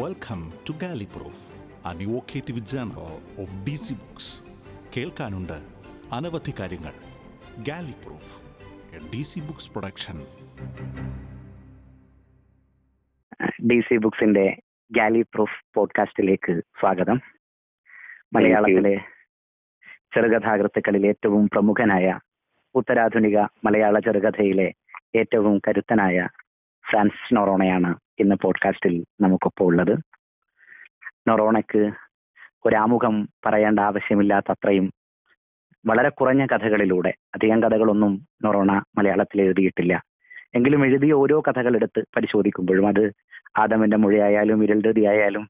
Welcome to galley proof an evocative journal of D C books കേൾക്കാനുണ്ട് അനവധി കാര്യങ്ങൾ. Galley proof D C books production D C ബുക്സിന്റെ ഗാലി proof പോഡ്കാസ്റ്റിലേക്ക് സ്വാഗതം. മലയാളത്തിലെ ചെറുകഥാകൃത്തുക്കളിൽ ഏറ്റവും പ്രമുഖനായ ഉത്തരാധുനിക മലയാള ചെറുകഥയിലെ ഏറ്റവും കരുത്തനായ ഫ്രാൻസിസ് നൊറോണയാണ് ഇന്ന് പോഡ്കാസ്റ്റിൽ നമുക്കൊപ്പം ഉള്ളത്. നൊറോണയ്ക്ക് ഒരാമുഖം പറയേണ്ട ആവശ്യമില്ലാത്ത അത്രയും വളരെ കുറഞ്ഞ കഥകളിലൂടെ അധികം കഥകളൊന്നും നൊറോണ മലയാളത്തിൽ എഴുതിയിട്ടില്ല. എങ്കിലും എഴുതിയ ഓരോ കഥകൾ എടുത്ത് പരിശോധിക്കുമ്പോഴും അത് ആദമിന്റെ മൊഴിയായാലും വിരൽധൃതി ആയാലും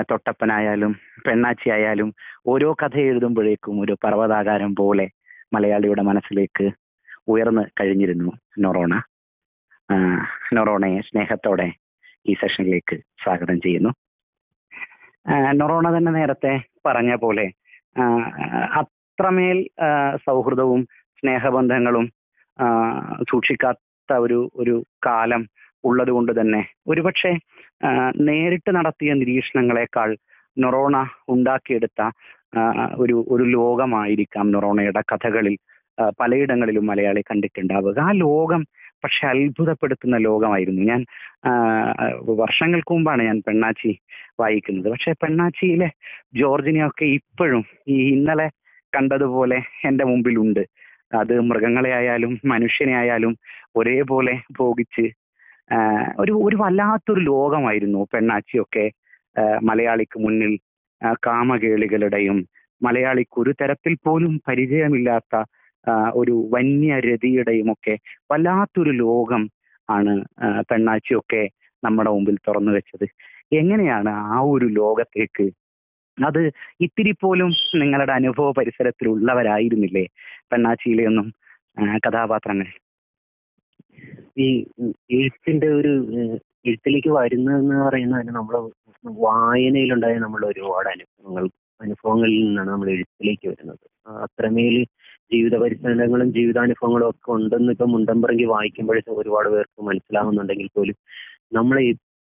തൊട്ടപ്പനായാലും പെണ്ണാച്ചി ആയാലും ഓരോ കഥ എഴുതുമ്പോഴേക്കും ഒരു പർവതാകാരം പോലെ മലയാളിയുടെ മനസ്സിലേക്ക് ഉയർന്നു കഴിഞ്ഞിരുന്നു നൊറോണ നൊറോണയെ സ്നേഹത്തോടെ ഈ സെഷനിലേക്ക് സ്വാഗതം ചെയ്യുന്നു. നൊറോണ തന്നെ നേരത്തെ പറഞ്ഞ പോലെ അത്രമേൽ സൗഹൃദവും സ്നേഹബന്ധങ്ങളും സൂക്ഷിക്കാത്ത ഒരു ഒരു കാലം ഉള്ളത് കൊണ്ട് തന്നെ ഒരുപക്ഷെ നേരിട്ട് നടത്തിയ നിരീക്ഷണങ്ങളെക്കാൾ നൊറോണ ഉണ്ടാക്കിയെടുത്ത ഒരു ഒരു ലോകമായിരിക്കാം നൊറോണയുടെ കഥകളിൽ പലയിടങ്ങളിലും മലയാളി കണ്ടിട്ടുണ്ടാവുക. ആ ലോകം പക്ഷെ അത്ഭുതപ്പെടുത്തുന്ന ലോകമായിരുന്നു. ഞാൻ വർഷങ്ങൾക്ക് മുമ്പാണ് ഞാൻ പെണ്ണാച്ചി വായിക്കുന്നത്. പക്ഷെ പെണ്ണാച്ചിയിലെ ജോർജിനെയൊക്കെ ഇപ്പോഴും ഈ ഇന്നലെ കണ്ടതുപോലെ എന്റെ മുമ്പിലുണ്ട്. അത് മൃഗങ്ങളെ ആയാലും മനുഷ്യനെ ആയാലും ഒരേപോലെ ഭോഗിച്ച് ഒരു ഒരു വല്ലാത്തൊരു ലോകമായിരുന്നു പെണ്ണാച്ചിയൊക്കെ മലയാളിക്ക് മുന്നിൽ കാമകേളികളുടെയും മലയാളിക്ക് ഒരു തരത്തിൽ പോലും പരിചയമില്ലാത്ത ഒരു വന്യരതിയുടെയും ഒക്കെ വല്ലാത്തൊരു ലോകം ആണ് പെണ്ണാച്ചിയൊക്കെ നമ്മുടെ മുമ്പിൽ തുറന്നു വെച്ചത്. എങ്ങനെയാണ് ആ ഒരു ലോകത്തേക്ക്? അത് ഇത്തിരി പോലും നിങ്ങളുടെ അനുഭവ പരിസരത്തിലുള്ളവരായിരുന്നില്ലേ പെണ്ണാച്ചിയിലെ ഒന്നും ആ, കഥാപാത്രങ്ങൾ ഈ എഴുത്തിന്റെ ഒരു എഴുത്തിലേക്ക് വരുന്നതെന്ന് പറയുന്നത് നമ്മൾ വായനയിലുണ്ടായ നമ്മൾ ഒരുപാട് അനുഭവങ്ങൾ അനുഭവങ്ങളിൽ നിന്നാണ് നമ്മൾ എഴുത്തിലേക്ക് വരുന്നത് അത്രമേൽ ജീവിത പരിസരങ്ങളും ജീവിതാനുഭവങ്ങളും ഒക്കെ ഉണ്ടെന്ന് ഇപ്പൊ മുണ്ടമ്പറങ്കി വായിക്കുമ്പോഴേ ഒരുപാട് പേർക്ക് മനസ്സിലാവുന്നുണ്ടെങ്കിൽ പോലും നമ്മളെ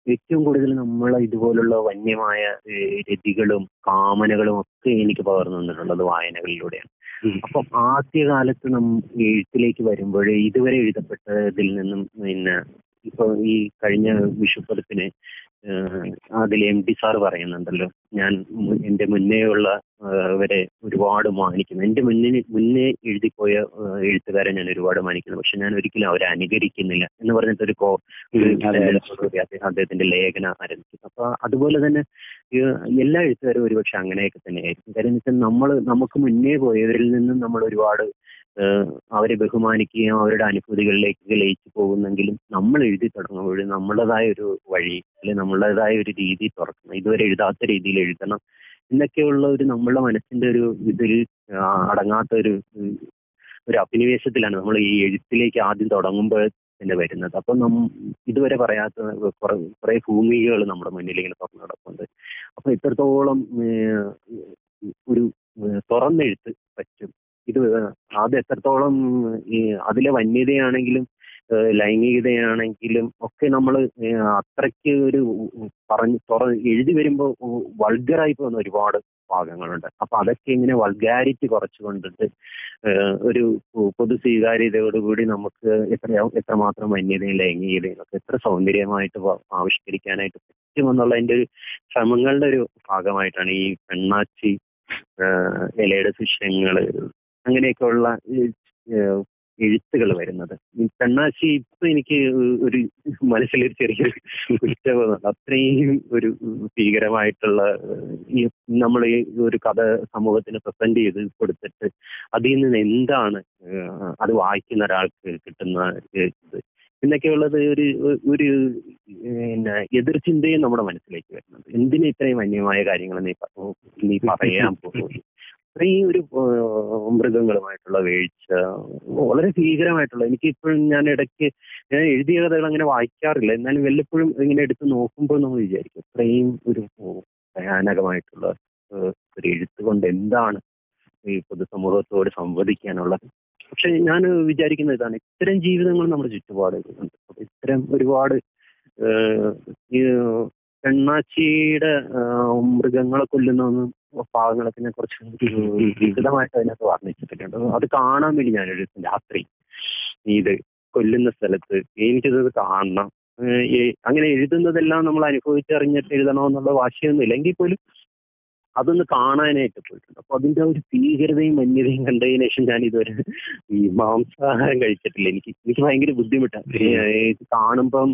ഏറ്റവും കൂടുതൽ നമ്മളെ ഇതുപോലുള്ള വന്യമായ ഏഹ്, രതികളും കാമനകളും ഒക്കെ എനിക്ക് പകർന്നു തന്നിട്ടുള്ളത് വായനകളിലൂടെയാണ്. അപ്പൊ ആദ്യകാലത്ത് നം എഴുത്തിലേക്ക് വരുമ്പോൾ ഇതുവരെ എഴുതപ്പെട്ടതിൽ നിന്നും പിന്നെ ഇപ്പൊ ഈ കഴിഞ്ഞ വിഷുപ്പതിപ്പിന് അതിൽ എം ടി സാർ പറയുന്നുണ്ടല്ലോ. ഞാൻ എന്റെ മുന്നേ ഉള്ള വരെ ഒരുപാട് മാനിക്കുന്നു. എന്റെ മുന്നിൽ മുന്നേ എഴുതിപ്പോയ എഴുത്തുകാരെ ഞാൻ ഒരുപാട് മാനിക്കുന്നു. പക്ഷെ ഞാൻ ഒരിക്കലും അവരെ അനുകരിക്കുന്നില്ല എന്ന് പറഞ്ഞിട്ടൊരു കോ ഒരു അദ്ദേഹത്തിന്റെ ലേഖന ആരംഭിച്ചു അപ്പൊ അതുപോലെ തന്നെ എല്ലാ എഴുത്തുകാരും ഒരുപക്ഷെ അങ്ങനെയൊക്കെ തന്നെയായിരിക്കും. കാര്യം എന്ന് വെച്ചാൽ നമ്മൾ നമുക്ക് മുന്നേ പോയവരിൽ നിന്നും നമ്മൾ ഒരുപാട് അവരെ ബഹുമാനിക്കുകയും അവരുടെ അനുഭൂതികളിലേക്ക് ലയിച്ചു പോകുന്നെങ്കിലും നമ്മൾ എഴുതി തുടങ്ങുമ്പോൾ നമ്മുടേതായ ഒരു വഴി അല്ലെങ്കിൽ നമ്മളുടേതായ ഒരു രീതി തുറക്കണം. ഇതുവരെ എഴുതാത്ത രീതിയിൽ എഴുതണം എന്നൊക്കെയുള്ള ഒരു നമ്മളുടെ മനസ്സിന്റെ ഒരു ഇതിൽ അടങ്ങാത്ത ഒരു ഒരു അഭിനിവേശത്തിലാണ് നമ്മൾ ഈ എഴുത്തിലേക്ക് ആദ്യം തുടങ്ങുമ്പോൾ തന്നെ വരുന്നത്. അപ്പൊ നം ഇതുവരെ പറയാത്ത കുറെ ഭൂമികകൾ നമ്മുടെ മുന്നിൽ ഇങ്ങനെ തുറന്നു കിടപ്പുണ്ട്. അപ്പൊ ഇത്രത്തോളം ഒരു തുറന്നെഴുത്ത് പറ്റും. ഇത് അത് എത്രത്തോളം ഈ അതിലെ വന്യതയാണെങ്കിലും ലൈംഗികതയാണെങ്കിലും ഒക്കെ നമ്മൾ അത്രയ്ക്ക് ഒരു പറഞ്ഞ് തുറ എഴുതി വരുമ്പോൾ വൾഗറായി പോകുന്ന ഒരുപാട് ഭാഗങ്ങളുണ്ട്. അപ്പൊ അതൊക്കെ ഇങ്ങനെ വൾഗാരിറ്റി കുറച്ചു കൊണ്ടിട്ട് ഒരു പൊതു സ്വീകാര്യതയോടുകൂടി നമുക്ക് എത്രയാവും എത്രമാത്രം വന്യതയും ലൈംഗികതയും ഒക്കെ എത്ര സൗന്ദര്യമായിട്ട് ആവിഷ്കരിക്കാനായിട്ട് പറ്റുമെന്നുള്ളതിന്റെ ഒരു ശ്രമങ്ങളുടെ ഒരു ഭാഗമായിട്ടാണ് ഈ പെണ്ണാച്ചി ഇലയുടെ ശിഷ്യങ്ങൾ അങ്ങനെയൊക്കെയുള്ള എഴുത്തുകൾ വരുന്നത്. ഈ ഇപ്പൊ എനിക്ക് ഒരു മനസ്സിലൊരു ചെറിയൊരു കുറ്റബോധമുണ്ട് അത്രയും ഒരു ഭീകരമായിട്ടുള്ള ഈ നമ്മൾ ഈ ഒരു കഥ സമൂഹത്തിന് പ്രസന്റ് ചെയ്ത് കൊടുത്തിട്ട് അതിൽ നിന്ന് എന്താണ് അത് വായിക്കുന്ന ഒരാൾക്ക് കിട്ടുന്ന ഇത്. എന്നൊക്കെയുള്ളത് ഒരു ഒരു പിന്നെ എതിർചിന്തയും നമ്മുടെ മനസ്സിലേക്ക് വരുന്നത് എന്തിനാ ഇത്രയും അന്യമായ കാര്യങ്ങൾ നീ നീ പറയാൻ പോകുന്നു? ഇത്രയും ഒരു മൃഗങ്ങളുമായിട്ടുള്ള വീഴ്ച വളരെ ഭീകരമായിട്ടുള്ള എനിക്ക് ഇപ്പോഴും ഞാൻ ഇടയ്ക്ക് ഞാൻ എഴുതിയ കഥകൾ അങ്ങനെ വായിക്കാറില്ല. എന്നാലും വല്ലപ്പോഴും ഇങ്ങനെ എടുത്ത് നോക്കുമ്പോൾ നമ്മൾ വിചാരിക്കും ഇത്രയും ഒരു ഭയാനകമായിട്ടുള്ള ഒരു എഴുത്ത് കൊണ്ട് എന്താണ് ഈ പൊതുസമൂഹത്തോട് സംവദിക്കാനുള്ളത് പക്ഷെ ഞാൻ വിചാരിക്കുന്ന ഇതാണ് ഇത്തരം ജീവിതങ്ങൾ നമ്മുടെ ചുറ്റുപാടുകളുണ്ട്. ഇത്തരം ഒരുപാട് ഈ പെണ്ണാച്ചിയുടെ മൃഗങ്ങളെ കൊല്ലുന്ന ഞാൻ കുറച്ച് വിശദമായിട്ട് അതിനകത്ത് വർണിച്ചിട്ടുണ്ട്. അത് കാണാൻ വേണ്ടി ഞാൻ എഴുതി രാത്രി. ഇത് കൊല്ലുന്ന സ്ഥലത്ത് എനിക്കിത് കാണണം. അങ്ങനെ എഴുതുന്നതെല്ലാം നമ്മൾ അനുഭവിച്ചറിഞ്ഞിട്ട് എഴുതണമെന്നുള്ള വാശിയൊന്നുമില്ല എങ്കിൽ പോലും അതൊന്ന് കാണാനായിട്ട് പോയിട്ടുണ്ട്. അപ്പൊ അതിന്റെ ഒരു ഭീകരതയും വന്യതയും കണ്ടതിന് ശേഷം ഞാൻ ഇതുവരെ ഈ മാംസാഹാരം കഴിച്ചിട്ടില്ല. എനിക്ക് എനിക്ക് ഭയങ്കര ബുദ്ധിമുട്ടാണ് ഇത് കാണുമ്പം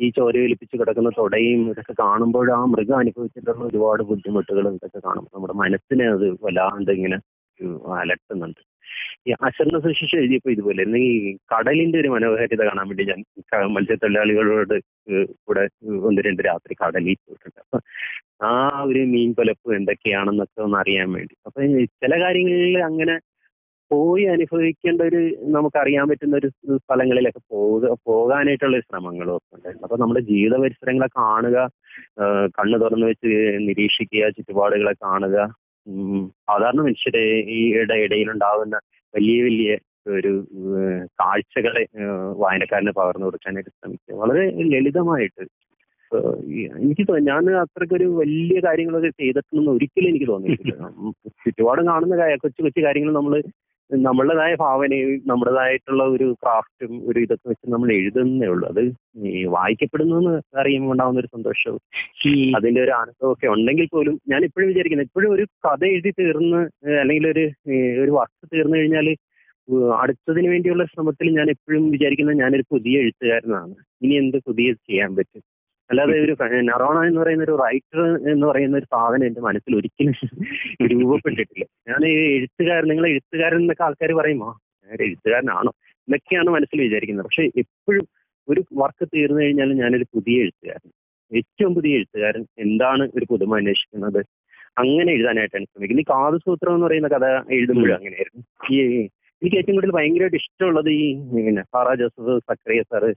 ഈ ചോര വലിപ്പിച്ച് കിടക്കുന്ന തുടയും ഇതൊക്കെ കാണുമ്പോൾ ആ മൃഗം അനുഭവിച്ചിട്ടുള്ള ഒരുപാട് ബുദ്ധിമുട്ടുകളും ഇതൊക്കെ കാണുമ്പോൾ നമ്മുടെ മനസ്സിനെ അത് വല്ലാണ്ട് ഇങ്ങനെ അലട്ടുന്നുണ്ട്. ഈ അശരണ സുശിഷ എഴുതിയപ്പോൾ ഇതുപോലെ നീ കടലിന്റെ ഒരു മനോഹാരിത കാണാൻ വേണ്ടി ഞാൻ മത്സ്യത്തൊഴിലാളികളോട് കൂടെ ഒന്ന് രണ്ട് രാത്രി കടലിൽ പോയിട്ടുണ്ട്. അപ്പൊ ആ ഒരു മീൻ പൊലപ്പ് എന്തൊക്കെയാണെന്നൊക്കെ ഒന്ന് അറിയാൻ വേണ്ടി. അപ്പൊ ചില കാര്യങ്ങളിൽ അങ്ങനെ പോയി അനുഭവിക്കേണ്ട ഒരു നമുക്ക് അറിയാൻ പറ്റുന്ന ഒരു സ്ഥലങ്ങളിലൊക്കെ പോക പോകാനായിട്ടുള്ള ശ്രമങ്ങളും ഒക്കെ ഉണ്ടായിരുന്നു അപ്പൊ നമ്മുടെ ജീവിത പരിസരങ്ങളെ കാണുക കണ്ണു തുറന്നു വെച്ച് നിരീക്ഷിക്കുക ചുറ്റുപാടുകളെ കാണുക സാധാരണ മനുഷ്യരെ ഈ ഇട ഇടയിലുണ്ടാകുന്ന വലിയ വലിയ ഒരു കാഴ്ചകളെ വായനക്കാരന് പകർന്നു കൊടുക്കാനായിട്ട് ശ്രമിക്കുക. വളരെ ലളിതമായിട്ട് എനിക്ക് ഞാൻ അത്രക്കൊരു വലിയ കാര്യങ്ങളൊക്കെ ചെയ്തിട്ടുണ്ടെന്ന് ഒരിക്കലും എനിക്ക് തോന്നിയിട്ടില്ല. ചുറ്റുപാടും കാണുന്ന കൊച്ചു കൊച്ചു കാര്യങ്ങൾ നമ്മൾ നമ്മളുടേതായ ഭാവനയും നമ്മുടേതായിട്ടുള്ള ഒരു ക്രാഫ്റ്റും ഒരു ഇതൊക്കെ വെച്ച് നമ്മൾ എഴുതുന്നേ ഉള്ളൂ. അത് ഈ വായിക്കപ്പെടുന്നു അറിയുമ്പോൾ ഉണ്ടാകുന്ന ഒരു സന്തോഷവും. അതിന്റെ ഒരു ആനന്ദമൊക്കെ ഉണ്ടെങ്കിൽ പോലും ഞാൻ ഇപ്പോഴും വിചാരിക്കുന്നത് ഇപ്പോഴും ഒരു കഥ എഴുതി തീർന്ന് അല്ലെങ്കിൽ ഒരു ഒരു വർക്ക് തീർന്നു കഴിഞ്ഞാൽ അടുത്തതിന് വേണ്ടിയുള്ള ശ്രമത്തിൽ ഞാൻ എപ്പോഴും വിചാരിക്കുന്നത് ഞാനൊരു പുതിയ എഴുത്തുകാരനാണ്. ഇനി എന്ത് പുതിയ ചെയ്യാൻ പറ്റും? അല്ലാതെ ഒരു നറോണ എന്ന് പറയുന്ന ഒരു റൈറ്റർ എന്ന് പറയുന്ന ഒരു സാധനം എന്റെ മനസ്സിൽ ഒരിക്കലും രൂപപ്പെട്ടിട്ടില്ല. ഞാൻ ഈ എഴുത്തുകാരൻ നിങ്ങൾ എഴുത്തുകാരൻ എന്നൊക്കെ ആൾക്കാർ പറയുമോ ഞാൻ എഴുത്തുകാരനാണോ? എന്നൊക്കെയാണ് മനസ്സിൽ വിചാരിക്കുന്നത്. പക്ഷെ എപ്പോഴും ഒരു വർക്ക് തീർന്നു കഴിഞ്ഞാൽ ഞാനൊരു പുതിയ എഴുത്തുകാരൻ. ഏറ്റവും പുതിയ എഴുത്തുകാരൻ എന്താണ് ഒരു പുതുമ അന്വേഷിക്കുന്നത്? അങ്ങനെ എഴുതാനായിട്ടാണ് ശ്രമിക്കുന്നത്. ഈ കാതുസൂത്രം എന്ന് പറയുന്ന കഥ എഴുതുമ്പോഴും അങ്ങനെയായിരുന്നു. ഈ എനിക്ക് ഏറ്റവും കൂടുതൽ ഭയങ്കരമായിട്ട് ഇഷ്ടമുള്ളത് ഈ പിന്നെ Sara Joseph Zacharia sir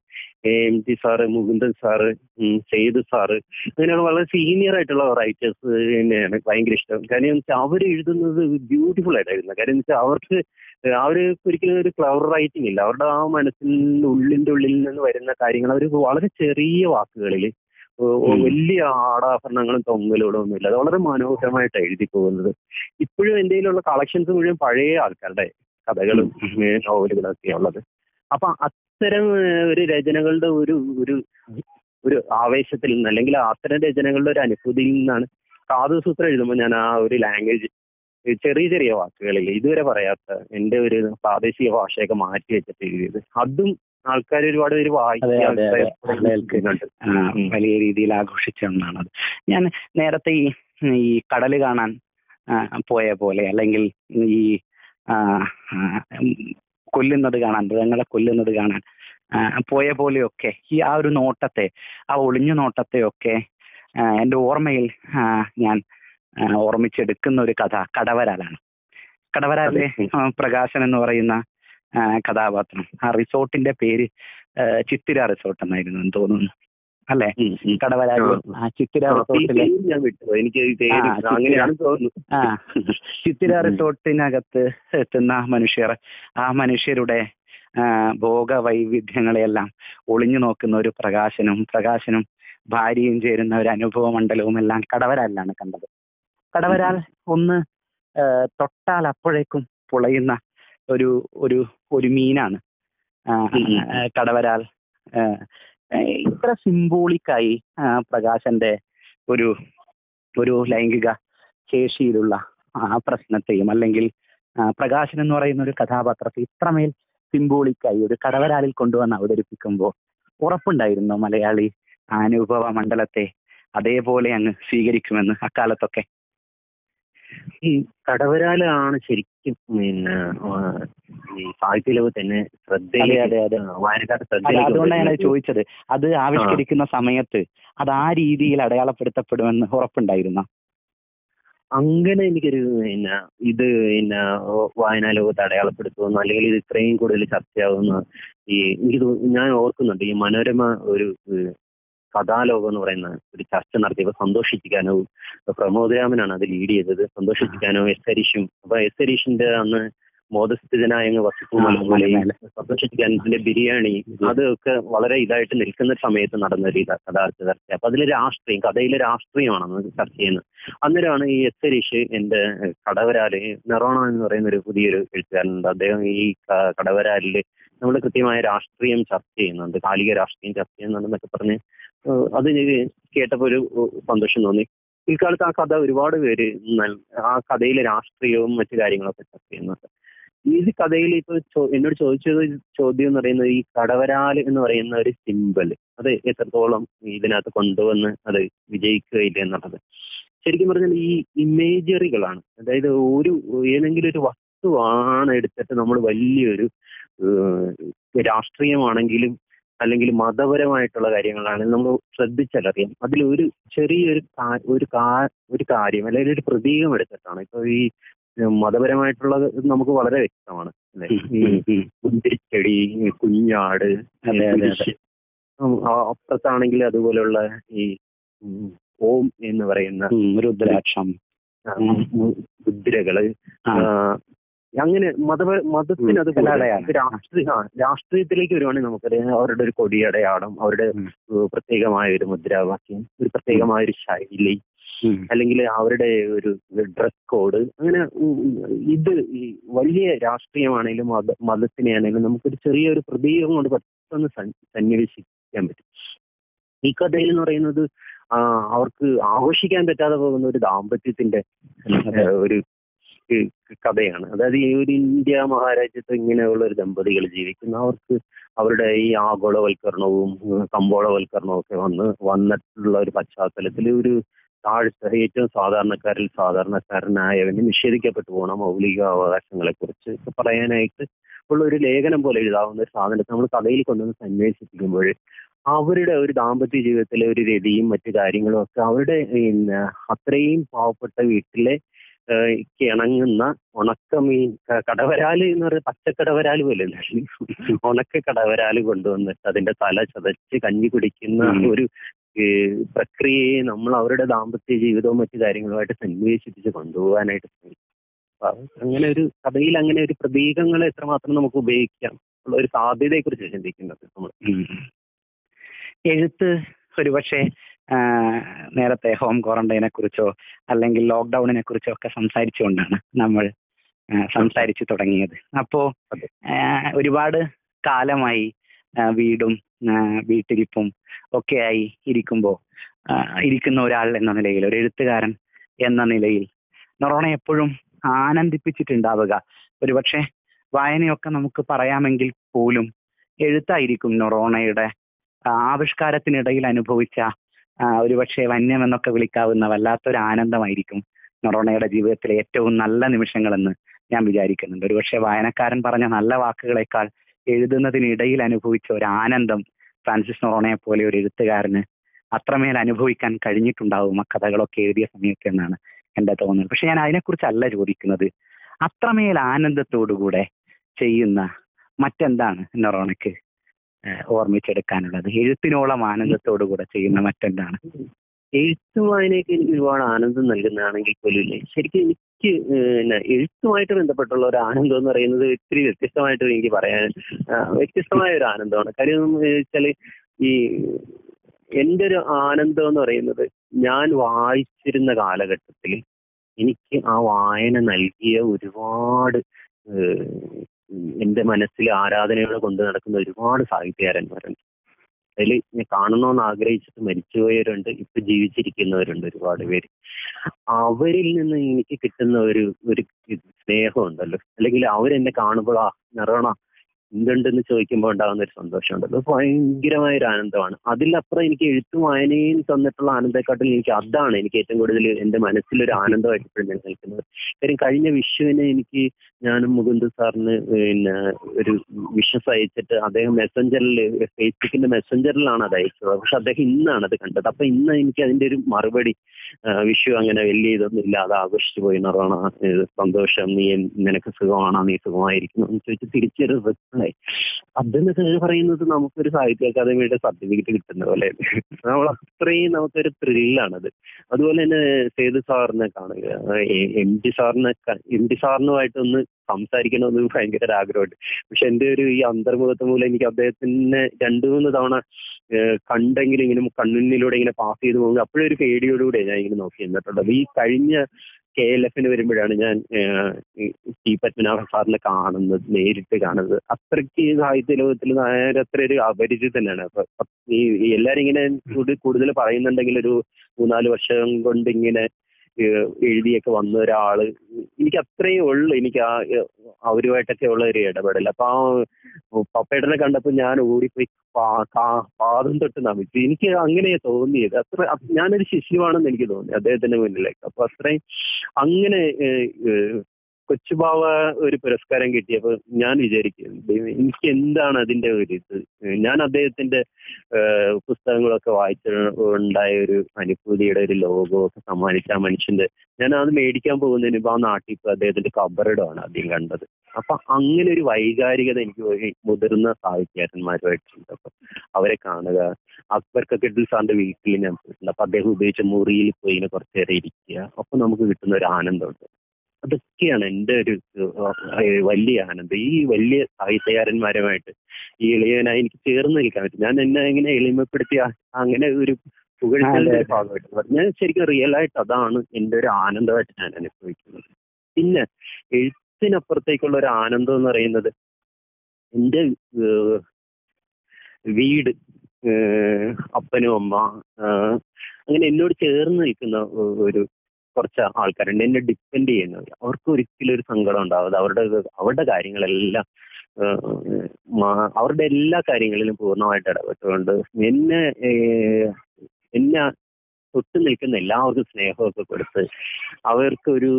M G sir Mukundan sir Sayed sir അങ്ങനെയുള്ള വളരെ സീനിയർ ആയിട്ടുള്ള റൈറ്റേഴ്സ് തന്നെയാണ് ഭയങ്കര ഇഷ്ടം. കാര്യം എന്ന് വെച്ചാൽ അവർ എഴുതുന്നത് ബ്യൂട്ടിഫുൾ ആയിട്ടായിരുന്നു. കാര്യം എന്ന് വെച്ചാൽ അവർക്ക് അവർ ഒരിക്കലും ഒരു ക്ലവർ റൈറ്റിംഗ് ഇല്ല. അവരുടെ ആ മനസ്സിൽ ഉള്ളിന്റെ ഉള്ളിൽ നിന്ന് വരുന്ന കാര്യങ്ങൾ അവർ വളരെ ചെറിയ വാക്കുകളിൽ വലിയ ആടാഭരണങ്ങളും തൊങ്ങലുകളും ഒന്നുമില്ല. അത് വളരെ മനോഹരമായിട്ട് എഴുതി പോകുന്നത്. ഇപ്പോഴും എന്റെ കയ്യിലുള്ള കളക്ഷൻസ് മുഴുവൻ പഴയ ആൾക്കാരുടെ കഥകളും ഏഹ് നോവലുകളും ഒക്കെ ഉള്ളത്. അപ്പൊ അത്തരം ഒരു രചനകളുടെ ഒരു ഒരു ഒരു ആവേശത്തിൽ നിന്ന് അല്ലെങ്കിൽ അത്തരം രചനകളുടെ ഒരു അനുഭൂതിയിൽ നിന്നാണ് കാതുസൂത്രം എഴുതുമ്പോൾ ഞാൻ ആ ഒരു ലാംഗ്വേജ് ചെറിയ ചെറിയ വാക്കുകളിൽ ഇതുവരെ പറയാത്ത എന്റെ ഒരു പ്രാദേശിക ഭാഷയൊക്കെ മാറ്റി വെച്ചിട്ട് എഴുതിയത്. അതും ആൾക്കാർ ഒരുപാട് പേര്. വായിക്കുന്നുണ്ട് വലിയ രീതിയിൽ ആഘോഷിച്ച ഒന്നാണത് ഞാൻ നേരത്തെ ഈ ഈ കടൽ കാണാൻ പോയ പോലെ അല്ലെങ്കിൽ ഈ കൊല്ലുന്നത് കാണാൻ മൃഗങ്ങളെ കൊല്ലുന്നത് കാണാൻ പോയ പോലെയൊക്കെ ഈ ആ ഒരു നോട്ടത്തെ ആ ഒളിഞ്ഞു നോട്ടത്തെയൊക്കെ ഒക്കെ എന്റെ ഓർമ്മയിൽ ഞാൻ ഓർമ്മിച്ചെടുക്കുന്ന ഒരു കഥ കടവരാലാണ്. കടവരാലെ പ്രകാശൻ എന്ന് പറയുന്ന കഥാപാത്രം. ആ റിസോർട്ടിന്റെ പേര് ചിത്തിര റിസോർട്ട് എന്നായിരുന്നു എന്ന് തോന്നുന്നു. അല്ലെ. ആ. ചിത്തിര റിസോർട്ടിലെ ആ, ചിത്തിര. റിസോർട്ടിനകത്ത് എത്തുന്ന മനുഷ്യർ ആ മനുഷ്യരുടെ ഭോഗ വൈവിധ്യങ്ങളെയെല്ലാം ഒളിഞ്ഞു നോക്കുന്ന ഒരു പ്രകാശനും പ്രകാശനും ഭാര്യയും ചേരുന്ന ഒരു അനുഭവ മണ്ഡലവും എല്ലാം കടവരാലിലാണ് കണ്ടത്. കടവരാൽ ഒന്ന് തൊട്ടാൽ അപ്പോഴേക്കും പുളയുന്ന ഒരു ഒരു ഒരു മീനാണ്. കടവരാൽ ഇത്ര സിംബോളിക്കായി പ്രകാശന്റെ ഒരു ഒരു ലൈംഗിക ശേഷിയിലുള്ള ആ പ്രശ്നത്തെയും അല്ലെങ്കിൽ പ്രകാശൻ എന്ന് പറയുന്ന ഒരു കഥാപാത്രത്തെ ഇത്രമേൽ സിംബോളിക്കായി ഒരു കടവരാലിൽ കൊണ്ടുവന്ന് അവതരിപ്പിക്കുമ്പോൾ ഉറപ്പുണ്ടായിരുന്നു മലയാളി അനുഭവ മണ്ഡലത്തെ അതേപോലെ അങ്ങ് സ്വീകരിക്കുമെന്ന് അക്കാലത്തൊക്കെ ഈ കടവരാലാണ് ശരിക്കും പിന്നെ ഈ സാഹിത്യ ലോകത്ത് തന്നെ ശ്രദ്ധയിലേക്ക് വായനക്കാരുടെ അതുകൊണ്ടാണ് ഞാൻ ചോദിച്ചത്. അത് ആവിഷ്കരിക്കുന്ന സമയത്ത് അത് ആ രീതിയിൽ അടയാളപ്പെടുത്തപ്പെടുമെന്ന് ഉറപ്പുണ്ടായിരുന്നു? അങ്ങനെ എനിക്കൊരു പിന്നെ ഇത് പിന്നെ വായനാ ലോകത്ത് അടയാളപ്പെടുത്തുമെന്ന് അല്ലെങ്കിൽ ഇത് ഇത്രയും കൂടുതൽ ചർച്ചയാവുന്ന ഈ എനിക്ക് ഞാൻ ഓർക്കുന്നുണ്ട്. ഈ മനോരമ ഒരു കഥാലോകം എന്ന് പറയുന്ന ഒരു ചർച്ച നടത്തിയപ്പോൾ സന്തോഷ് ചിക്കാനവും പ്രമോദ് രാമനാണ് അത് ലീഡ് ചെയ്തത്. സന്തോഷിപ്പിക്കാനോ എസ് ഹരീഷും അപ്പൊ എസ് ഹരീഷിന്റെ അന്ന് മോദസ്ഥിതനായ അങ്ങ് വസിപ്പു ആ, മലമൂലയും മലമേലെ. സന്തോഷിക്കാന്റെ ബിരിയാണി അതൊക്കെ വളരെ ഇതായിട്ട് നിൽക്കുന്ന സമയത്ത് നടന്ന ഒരു ഇതാ കഥാർത്ഥ ചർച്ച അപ്പൊ അതിലെ രാഷ്ട്രീയം കഥയിലെ രാഷ്ട്രീയമാണ് നമുക്ക് ചർച്ച ചെയ്യുന്നത്. അന്നേരമാണ് ഈ എസ് ഹരീഷ് എന്റെ കടവരാൽ നെറോണ എന്ന് പറയുന്ന ഒരു പുതിയൊരു എഴുത്തുകാരനുണ്ട്. അദ്ദേഹം ഈ കടവരാലിൽ നമ്മൾ കൃത്യമായ രാഷ്ട്രീയം ചർച്ച ചെയ്യുന്നുണ്ട്. കാലിക രാഷ്ട്രീയം ചർച്ച ചെയ്യുന്നുണ്ടെന്നൊക്കെ പറഞ്ഞ് അത് കേട്ടപ്പോൾ ഒരു സന്തോഷം തോന്നി. പിൽക്കാലത്ത് ആ കഥ ഒരുപാട് പേര് ആ കഥയിലെ രാഷ്ട്രീയവും മറ്റു കാര്യങ്ങളൊക്കെ ചർച്ച ചെയ്യുന്നുണ്ട്. ഈ കഥയിൽ ഇപ്പൊ എന്നോട് ചോദിച്ചത് ചോദ്യം എന്ന് പറയുന്നത് ഈ കടവരാൽ എന്ന് പറയുന്ന ഒരു സിമ്പൽ അത് എത്രത്തോളം ഇതിനകത്ത് കൊണ്ടുവന്ന് അത് വിജയിക്കുകയില്ല എന്നുള്ളത്. ശരിക്കും പറഞ്ഞാൽ ഈ ഇമേജറികളാണ് അതായത് ഒരു ഏതെങ്കിലും ഒരു വസ്തുവാണ് എടുത്തിട്ട് നമ്മൾ വലിയൊരു രാഷ്ട്രീയമാണെങ്കിലും അല്ലെങ്കിൽ മതപരമായിട്ടുള്ള കാര്യങ്ങളാണ് നമ്മൾ ശ്രദ്ധിച്ചാലറിയാം അതിലൊരു ചെറിയൊരു കാ- ഒരു കാ- ഒരു കാര്യം അല്ലെങ്കിൽ ഒരു പ്രതീകം എടുത്തിട്ടാണ് ഇപ്പൊ ഈ മതപരമായിട്ടുള്ളത് നമുക്ക് വളരെ വ്യക്തമാണ് അല്ലെ ഈ മുന്തിരിച്ചെടി കുഞ്ഞാട്. കുരിശ്. അപ്പുറത്താണെങ്കിൽ അതുപോലെയുള്ള ഈ ഓം എന്ന് പറയുന്ന രുദ്രാക്ഷം മുദ്രകൾ ആ. അങ്ങനെ മതപര മതത്തിന് അത് രാഷ്ട്രീയ രാഷ്ട്രീയത്തിലേക്ക് വരുവാണെങ്കിൽ നമുക്കറിയാം അവരുടെ ഒരു കൊടിയടയാളം അവരുടെ പ്രത്യേകമായ ഒരു മുദ്രാവാക്യം ഒരു പ്രത്യേകമായ ഒരു ശൈലി അല്ലെങ്കിൽ അവരുടെ ഒരു ഡ്രസ് കോഡ് അങ്ങനെ ഇത് ഈ വലിയ രാഷ്ട്രീയമാണെങ്കിലും മത മതത്തിനെ ആണെങ്കിലും നമുക്കൊരു ചെറിയൊരു പ്രതീകം കൊണ്ട് പെട്ടെന്ന് സന്നിവേശിക്കാൻ പറ്റും. ഈ കഥയിൽ എന്ന് പറയുന്നത് ആ, അവർക്ക് ആഘോഷിക്കാൻ പറ്റാതെ പോകുന്ന ഒരു ദാമ്പത്യത്തിന്റെ ഒരു കഥയാണ്. അതായത് ഈ ഒരു ഇന്ത്യ മഹാരാജ്യത്ത് ഇങ്ങനെയുള്ള ഒരു ദമ്പതികൾ ജീവിക്കുന്ന അവർക്ക് അവരുടെ ഈ ആഗോളവൽക്കരണവും കമ്പോളവൽക്കരണവും ഒക്കെ വന്ന് വന്നിട്ടുള്ള ഒരു പശ്ചാത്തലത്തിൽ ഒരു താഴ്ച ഏറ്റവും സാധാരണക്കാരിൽ സാധാരണക്കാരനായവന് നിഷേധിക്കപ്പെട്ടു പോണ മൗലിക അവകാശങ്ങളെ കുറിച്ച് പറയാനായിട്ട് ഉള്ള ഒരു ലേഖനം പോലെ എഴുതാവുന്ന ഒരു സാധനത്തെ നമ്മൾ കഥയിൽ കൊണ്ടുവന്ന് സന്വേഷിപ്പിക്കുമ്പോൾ അവരുടെ ഒരു ദാമ്പത്യ ജീവിതത്തിലെ ഒരു രതിയും മറ്റു കാര്യങ്ങളും ഒക്കെ അവരുടെ അത്രയും പാവപ്പെട്ട വീട്ടിലെ ഇണങ്ങുന്ന ഉണക്കമീൻ മീൻ കടവരാൽ എന്ന് പറയുന്ന പച്ചക്കടവരാൽ പോലെ ഉണക്ക കടവരാൽ കൊണ്ടുവന്നിട്ട് അതിന്റെ തല ചതച്ച് കഞ്ഞി കുടിക്കുന്ന ഒരു പ്രക്രിയയെ നമ്മൾ അവരുടെ ദാമ്പത്യ ജീവിതവും മറ്റു കാര്യങ്ങളുമായിട്ട് സന്വേഷിപ്പിച്ച് കൊണ്ടുപോകാനായിട്ട് ശ്രമിക്കും. അങ്ങനെ ഒരു കഥയിൽ അങ്ങനെ ഒരു പ്രതീകങ്ങൾ എത്രമാത്രം നമുക്ക് ഉപയോഗിക്കാം ഉള്ള ഒരു സാധ്യതയെ കുറിച്ച് ചിന്തിക്കുന്നത് നമ്മൾ. എഴുത്ത് ഒരുപക്ഷെ നേരത്തെ ഹോം ക്വാറന്റൈനെ കുറിച്ചോ അല്ലെങ്കിൽ ലോക്ക്ഡൌണിനെ കുറിച്ചോ ഒക്കെ സംസാരിച്ചുകൊണ്ടാണ് നമ്മൾ സംസാരിച്ചു തുടങ്ങിയത് അപ്പോ. ഒരുപാട് കാലമായി വീടും വീട്ടിരിപ്പും ഒക്കെയായി ഇരിക്കുമ്പോൾ ഇരിക്കുന്ന ഒരാൾ എന്ന നിലയിൽ ഒരു എഴുത്തുകാരൻ എന്ന നിലയിൽ നൊറോണ എപ്പോഴും ആനന്ദിപ്പിച്ചിട്ടുണ്ടാവുക ഒരുപക്ഷെ വായനയൊക്കെ നമുക്ക് പറയാമെങ്കിൽ പോലും എഴുത്തായിരിക്കും നൊറോണയുടെ ആവിഷ്കാരത്തിനിടയിൽ അനുഭവിച്ച ആ, ഒരുപക്ഷെ വന്യം എന്നൊക്കെ വിളിക്കാവുന്ന വല്ലാത്തൊരു ആനന്ദമായിരിക്കും നൊറോണയുടെ ജീവിതത്തിലെ ഏറ്റവും നല്ല നിമിഷങ്ങളെന്ന് ഞാൻ വിചാരിക്കുന്നുണ്ട്. ഒരുപക്ഷെ വായനക്കാരൻ പറഞ്ഞ നല്ല വാക്കുകളെക്കാൾ എഴുതുന്നതിനിടയിൽ അനുഭവിച്ച ഒരു ആനന്ദം ഫ്രാൻസിസ് നൊറോണയെ പോലെ ഒരു എഴുത്തുകാരന് അത്രമേൽ അനുഭവിക്കാൻ കഴിഞ്ഞിട്ടുണ്ടാവും ആ കഥകളൊക്കെ എഴുതിയ സമയത്ത് എന്നാണ് എന്റെ തോന്നൽ. പക്ഷെ ഞാൻ അതിനെക്കുറിച്ചല്ല ചോദിക്കുന്നത്. അത്രമേൽ ആനന്ദത്തോടുകൂടെ ചെയ്യുന്ന മറ്റെന്താണ് നൊറോണയ്ക്ക്? ഓർമ്മിച്ചെടുക്കാനുള്ളത്. എഴുത്തിനോളം ആനന്ദത്തോടുകൂടെ ചെയ്യുന്ന മറ്റെന്താണ്? എഴുത്തും വായനയൊക്കെ എനിക്ക് ഒരുപാട് ആനന്ദം നൽകുന്നതാണെങ്കിൽ പോലും ശരിക്കും എനിക്ക് എഴുത്തുമായിട്ട് ബന്ധപ്പെട്ടുള്ള ഒരു ആനന്ദം എന്ന് പറയുന്നത് ഇത്തിരി വ്യത്യസ്തമായിട്ട് എനിക്ക് പറയാൻ വ്യത്യസ്തമായ ഒരു ആനന്ദമാണ്. കാര്യം വെച്ചാൽ ഈ എന്റെ ഒരു ആനന്ദം എന്ന് പറയുന്നത് ഞാൻ വായിച്ചിരുന്ന കാലഘട്ടത്തിൽ എനിക്ക് ആ വായന നൽകിയ ഒരുപാട് എന്റെ മനസ്സിൽ ആരാധനയോടെ കൊണ്ട് നടക്കുന്ന ഒരുപാട് സാഹിത്യകാരന്മാരുണ്ട്. അതിൽ ഞാൻ കാണണമെന്ന് ആഗ്രഹിച്ചിട്ട് മരിച്ചുപോയവരുണ്ട് ഇപ്പൊ ജീവിച്ചിരിക്കുന്നവരുണ്ട് ഒരുപാട് പേര്. അവരിൽ നിന്ന് എനിക്ക് കിട്ടുന്ന ഒരു ഒരു സ്നേഹമുണ്ടല്ലോ. അല്ലെങ്കിൽ അവരെന്നെ കാണുമ്പോൾ ആ എന്തുണ്ടെന്ന് ചോദിക്കുമ്പോൾ ഉണ്ടാകുന്ന ഒരു സന്തോഷമുണ്ടല്ലോ ഭയങ്കരമായ ഒരു ആനന്ദമാണ്. അതിലപ്പുറം എനിക്ക് എഴുത്തും വായനയും തന്നിട്ടുള്ള ആനന്ദത്തെക്കാട്ടിൽ എനിക്ക് അതാണ് എനിക്ക് ഏറ്റവും കൂടുതൽ എന്റെ മനസ്സിലൊരു ആനന്ദമായിട്ട് ഇപ്പോഴും ഞാൻ നിൽക്കുന്നത് കാര്യം കഴിഞ്ഞ വിഷുവിന് എനിക്ക് ഞാനും മുകുന്ദ് സാറിന് പിന്നെ ഒരു വിഷസ് അയച്ചിട്ട് അദ്ദേഹം മെസ്സഞ്ചറിൽ ഫേസ്ബുക്കിന്റെ മെസ്സഞ്ചറിലാണ് അത് അയച്ചത്. പക്ഷെ അദ്ദേഹം ഇന്നാണ് അത് കണ്ടത്. അപ്പൊ ഇന്ന് എനിക്ക് അതിന്റെ ഒരു മറുപടി വിഷു അങ്ങനെ വലിയ ഇതൊന്നും ഇല്ലാതെ ആഘോഷിച്ചു പോയി നിറവണ സന്തോഷം. നീ നിനക്ക് സുഖമാണോ? നീ സുഖമായിരിക്കുന്നു? എന്ന് ചോദിച്ച് തിരിച്ചൊരു അതെന്നൊക്കെ പറയുന്നത് നമുക്കൊരു സാഹിത്യ അക്കാദമിയുടെ സർട്ടിഫിക്കറ്റ് കിട്ടുന്ന പോലെ. നമ്മൾ അത്രയും നമുക്കൊരു ത്രില്ലാണത്. അതുപോലെ തന്നെ സേതു സാറിനെ കാണുക. എം ടി സാറിനെ എം ടി സാറിനുമായിട്ടൊന്ന് സംസാരിക്കണമെന്ന് ഭയങ്കര ആഗ്രഹമുണ്ട് പക്ഷെ എന്റെ ഒരു ഈ അന്തർമുഖത്ത് മൂലം എനിക്ക് അദ്ദേഹത്തിനെ രണ്ടു മൂന്ന് തവണ കണ്ടെങ്കിലും ഇങ്ങനെ കണ്ണിലൂടെ ഇങ്ങനെ പാസ് ചെയ്ത് പോകുന്നത് അപ്പോഴൊരു പേടിയോടുകൂടെ ഞാൻ ഇങ്ങനെ നോക്കി നിന്നിട്ടുള്ളത്. ഈ കഴിഞ്ഞ കെ എൽ എഫിന് വരുമ്പോഴാണ് ഞാൻ ടി പത്മനാഭ സാറിനെ കാണുന്നത് നേരിട്ട് കാണുന്നത്. അത്രയ്ക്ക് സാഹിത്യ ലോകത്തിൽ അത്ര ഒരു അപരിചിതനാണ്. അപ്പൊ ഈ എല്ലാരും ഇങ്ങനെ കൂടുതൽ പറയുന്നുണ്ടെങ്കിൽ ഒരു മൂന്നാൽ വർഷം കൊണ്ട് ഇങ്ങനെ എഴുതിയൊക്കെ വന്ന ഒരാൾ. എനിക്ക് അത്രയേ ഉള്ളു. എനിക്ക് ആ അവരുമായിട്ടൊക്കെ ഉള്ള ഒരു ഇടപെടൽ അപ്പൊ ആ പപ്പേട്ടനെ കണ്ടപ്പോ ഞാൻ ഓടിപ്പോയി പാദം തൊട്ട് നമിച്ചു. എനിക്ക് അങ്ങനെ തോന്നിയത്. അത്ര ഞാനൊരു ശിശുവാണെന്ന് എനിക്ക് തോന്നി അദ്ദേഹത്തിന്റെ മുന്നിലേക്ക്. അപ്പൊ അത്രയും അങ്ങനെ കൊച്ചുബാവ ഒരു പുരസ്കാരം കിട്ടിയപ്പോൾ ഞാൻ വിചാരിക്കും എനിക്ക് എന്താണ് അതിന്റെ ഒരു ഇത്? ഞാൻ അദ്ദേഹത്തിന്റെ പുസ്തകങ്ങളൊക്കെ വായിച്ച ഉണ്ടായ ഒരു അനുഭൂതിയുടെ ഒരു ലോകമൊക്കെ സമ്മാനിച്ച ആ മനുഷ്യന്റെ ഞാൻ അത് മേടിക്കാൻ പോകുന്നതിന് ഇപ്പൊ ആ നാട്ടിൽ ഇപ്പൊ അദ്ദേഹത്തിന്റെ കബറിടമാണ് ആദ്യം കണ്ടത്. അപ്പൊ അങ്ങനെ ഒരു വൈകാരികത എനിക്ക് മുതിർന്ന സാഹിത്യകാരന്മാരുമായിട്ടുണ്ട്. അപ്പൊ അവരെ കാണുക അക്ബർ കക്കറ്റിൽ സാറിന്റെ വീട്ടിൽ ഞാൻ പോയിട്ടുണ്ട്. അപ്പൊ അദ്ദേഹം ഉപയോഗിച്ച മുറിയിൽ പോയി ഇങ്ങനെ കുറച്ചു ഇരിക്കുക. അപ്പൊ നമുക്ക് കിട്ടുന്ന ഒരു ആനന്ദമുണ്ട്. അതൊക്കെയാണ് എന്റെ ഒരു വലിയ ആനന്ദം. ഈ വലിയ സാഹിത്യകാരന്മാരുമായിട്ട് ഈ ഇളയവനായി എനിക്ക് ചേർന്ന് നിൽക്കാൻ പറ്റും. ഞാൻ എന്നെ ഇങ്ങനെ എളിമപ്പെടുത്തി അങ്ങനെ ഒരു പുകഴ്ത്തലിന്റെ ഭാഗമായിട്ട്. ഞാൻ ശരിക്കും റിയൽ ആയിട്ട് അതാണ് എന്റെ ഒരു ആനന്ദമായിട്ട് ഞാൻ അനുഭവിക്കുന്നത്. പിന്നെ എഴുത്തിനപ്പുറത്തേക്കുള്ള ഒരു ആനന്ദം എന്ന് പറയുന്നത് എന്റെ വീട് അപ്പനും അമ്മ അങ്ങനെ എന്നോട് ചേർന്ന് നിൽക്കുന്ന ഒരു കുറച്ച് ആൾക്കാരുണ്ട്. എന്നെ ഡിപ്പെൻഡ് ചെയ്യുന്നവര് അവർക്ക് ഒരിക്കലും ഒരു സങ്കടം ഉണ്ടാവാതെ അവരുടെ അവരുടെ കാര്യങ്ങളെല്ലാം അവരുടെ എല്ലാ കാര്യങ്ങളിലും പൂർണമായിട്ട് ഇടപെട്ടുകൊണ്ട് എന്നെ എന്നെ തൊട്ട് നിൽക്കുന്ന എല്ലാവർക്കും സ്നേഹമൊക്കെ കൊടുത്ത് അവർക്ക് അവർക്കൊരു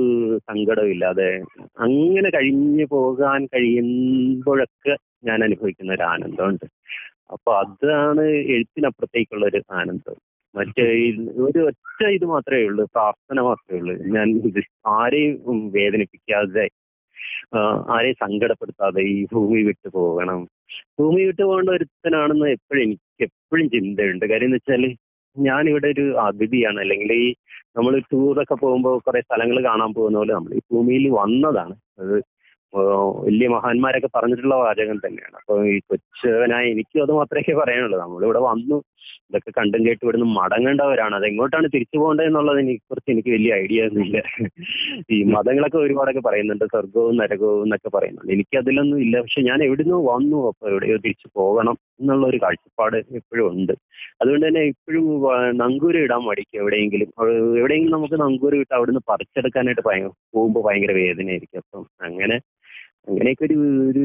സങ്കടമില്ലാതെ അങ്ങനെ കഴിഞ്ഞു പോകാൻ കഴിയുമ്പോഴൊക്കെ ഞാൻ അനുഭവിക്കുന്ന ഒരു ആനന്ദമുണ്ട്. അപ്പൊ അതാണ് എഴുത്തിനപ്പുറത്തേക്കുള്ള ഒരു ആനന്ദം. മറ്റേ ഒരു ഒറ്റ ഇത് മാത്രമേ ഉള്ളൂ പ്രാർത്ഥന മാത്രമേ ഉള്ളൂ. ഞാൻ ആരെയും വേദനിപ്പിക്കാതെ ആരെയും സങ്കടപ്പെടുത്താതെ ഈ ഭൂമി വിട്ടു പോകണം. ഭൂമി വിട്ടു പോകേണ്ട ഒരുത്തനാണെന്ന് എപ്പോഴും എനിക്ക് എപ്പോഴും ചിന്തയുണ്ട്. കാര്യം എന്ന് വെച്ചാൽ ഞാനിവിടെ ഒരു അതിഥിയാണ്. അല്ലെങ്കിൽ ഈ നമ്മൾ ടൂറൊക്കെ പോകുമ്പോൾ കുറെ സ്ഥലങ്ങൾ കാണാൻ പോകുന്ന പോലെ നമ്മൾ ഈ ഭൂമിയിൽ വന്നതാണ്. അത് വലിയ മഹാന്മാരൊക്കെ പറഞ്ഞിട്ടുള്ള വാചകം തന്നെയാണ്. അപ്പൊ ഈ കൊച്ചവനായ എനിക്കും അത് മാത്രമേ പറയാനുള്ളൂ. നമ്മളിവിടെ വന്നു ഇതൊക്കെ കണ്ടും കേട്ട് ഇവിടുന്ന് മടങ്ങേണ്ടവരാണ്. അത് എങ്ങോട്ടാണ് തിരിച്ചു പോകേണ്ടത് എന്നുള്ളതിനെ കുറിച്ച് എനിക്ക് വലിയ ഐഡിയ ഒന്നുമില്ല ഈ മതങ്ങളൊക്കെ ഒരുപാടൊക്കെ പറയുന്നുണ്ട് സ്വർഗവും നരകവും എന്നൊക്കെ പറയുന്നുണ്ട്. എനിക്ക് അതിലൊന്നും ഇല്ല. പക്ഷെ ഞാൻ എവിടുന്നോ വന്നു അപ്പൊ എവിടെയോ തിരിച്ചു പോകണം എന്നുള്ള ഒരു കാഴ്ചപ്പാട് എപ്പോഴും ഉണ്ട്. അതുകൊണ്ട് തന്നെ ഇപ്പോഴും നങ്കൂര് ഇടാൻ മടിക്കും എവിടെയെങ്കിലും. എവിടെയെങ്കിലും നമുക്ക് നങ്കൂര് വിട്ട് അവിടുന്ന് പറിച്ചെടുക്കാനായിട്ട് ഭയങ്കര പോകുമ്പോൾ ഭയങ്കര വേദനയായിരിക്കും. അപ്പം അങ്ങനെ അങ്ങനെയൊക്കെ ഒരു ഒരു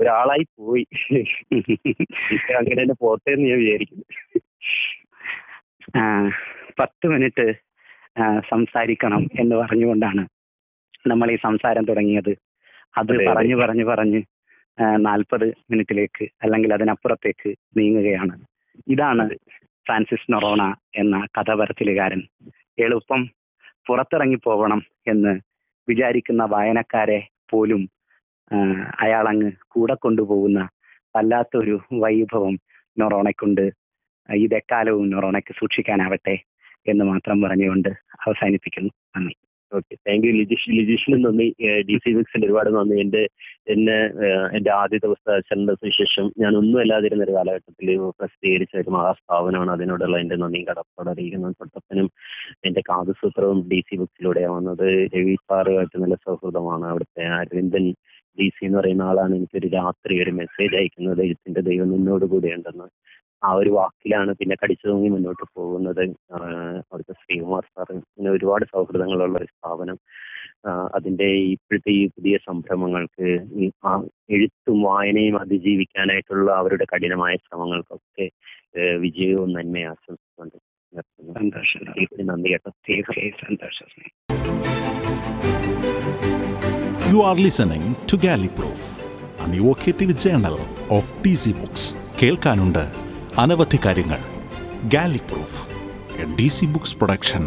ഒരാളായി പോയി. അങ്ങനെ തന്നെ പോട്ടെ എന്ന് ഞാൻ വിചാരിക്കുന്നു. പത്ത് മിനിറ്റ് സംസാരിക്കണം എന്ന് പറഞ്ഞുകൊണ്ടാണ് നമ്മൾ ഈ സംസാരം തുടങ്ങിയത്. അത്. പറഞ്ഞു പറഞ്ഞു പറഞ്ഞ് നാൽപ്പത് മിനിറ്റിലേക്ക് അല്ലെങ്കിൽ അതിനപ്പുറത്തേക്ക് നീങ്ങുകയാണ്. ഇതാണ് ഫ്രാൻസിസ് നൊറോണ എന്ന കഥപരത്തിലുകാരൻ എളുപ്പം പുറത്തിറങ്ങി പോകണം എന്ന് വിചാരിക്കുന്ന വായനക്കാരെ പോലും ആ, അയാളങ്ങ് കൂടെ കൊണ്ടുപോകുന്ന വല്ലാത്തൊരു വൈഭവം നൊറോണയ്ക്കുണ്ട്. ഇതെക്കാലവും നൊറോണയ്ക്ക് സൂക്ഷിക്കാനാവട്ടെ എന്ന് മാത്രം പറഞ്ഞുകൊണ്ട് അവസാനിപ്പിക്കുന്നു. നന്ദി. ഓക്കെ താങ്ക് യു ലിജിഷ് ലിജിഷിനും നന്ദി. ഡി സി ബുക്സിന് ഒരുപാട് നന്ദി. എന്റെ എന്നെ എന്റെ ആദ്യ ദിവസത്തെ അച്ഛന്റെ സുശേഷം ഞാൻ ഒന്നും അല്ലാതിരുന്ന ഒരു കാലഘട്ടത്തിൽ പ്രസിദ്ധീകരിച്ച ഒരു മഹാസ്ഥാപനമാണ്. അതിനോടുള്ള എന്റെ നന്ദിയും കടപ്പാട് അറിയിക്കുന്നത് തൊട്ടപ്പനും എന്റെ കാതുസൂത്രവും ഡി സി ബുക്സിലൂടെയാണ് വന്നത്. രവി സാറുമായിട്ട് നല്ല സൗഹൃദമാണ്. അവിടുത്തെ അരവിന്ദൻ ഡി സി എന്ന് പറയുന്ന ആളാണ്. എനിക്കൊരു രാത്രി ഒരു മെസ്സേജ് അയക്കുന്നത്. ദൈവത്തിന്റെ ദൈവം നിന്നോട് കൂടെ ഉണ്ടെന്ന് ആ ഒരു വാക്കിലാണ് പിന്നെ കടിച്ചു തൂങ്ങി മുന്നോട്ട് പോകുന്നത്. അവിടുത്തെ ശ്രീകുമാർ സാറ് ഇങ്ങനെ ഒരുപാട് സൗഹൃദങ്ങളുള്ള ഒരു സ്ഥാപനം. അതിന്റെ ഇപ്പോഴത്തെ ഈ പുതിയ സംരംഭങ്ങൾക്ക് ഈ ആ എഴുത്തും വായനയും അതിജീവിക്കാനായിട്ടുള്ള അവരുടെ കഠിനമായ ശ്രമങ്ങൾക്കൊക്കെ വിജയവും നന്മയും ആശംസിച്ചുകൊണ്ട് യു സന്തോഷം. ടു നന്ദി കേട്ടോ. സന്തോഷം. You are listening to Galley Proof, an evocative journal of Books. കേൾക്കാനുണ്ട് അനവധി കാര്യങ്ങൾ. Galley proof D C Books production